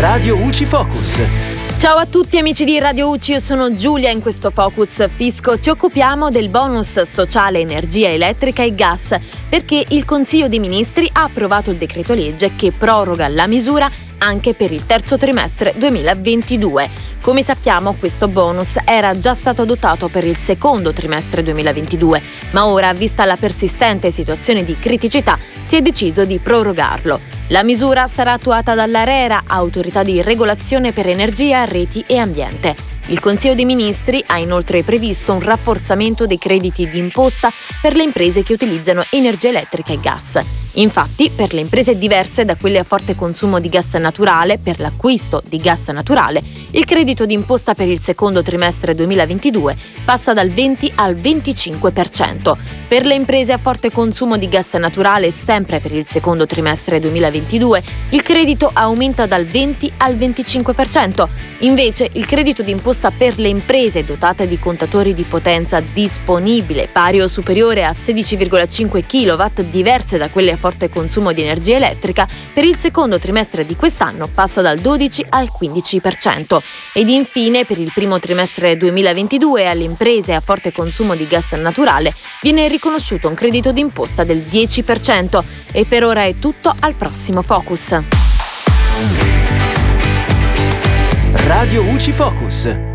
Radio UCI Focus. Ciao a tutti amici di Radio UCI, io sono Giulia in questo Focus Fisco. Ci occupiamo del bonus sociale energia elettrica e gas perché il Consiglio dei Ministri ha approvato il decreto legge che proroga la misura anche per il terzo trimestre 2022. Come sappiamo questo bonus era già stato adottato per il secondo trimestre 2022, ma ora, vista la persistente situazione di criticità, si è deciso di prorogarlo. La misura sarà attuata dall'ARERA, Autorità di Regolazione per Energia, Reti e Ambiente. Il Consiglio dei Ministri ha inoltre previsto un rafforzamento dei crediti d'imposta per le imprese che utilizzano energia elettrica e gas. Infatti, per le imprese diverse da quelle a forte consumo di gas naturale, per l'acquisto di gas naturale, il credito d'imposta per il secondo trimestre 2022 passa dal 20 al 25%. Per le imprese a forte consumo di gas naturale, sempre per il secondo trimestre 2022, il credito aumenta dal 20 al 25%. Invece, il credito d'imposta per le imprese dotate di contatori di potenza disponibile pari o superiore a 16,5 kW diverse da quelle a forte consumo di energia elettrica, per il secondo trimestre di quest'anno passa dal 12 al 15%. Ed infine, per il primo trimestre 2022 alle imprese a forte consumo di gas naturale viene riconosciuto un credito d'imposta del 10%. E per ora è tutto, al prossimo Focus. Radio UCI Focus.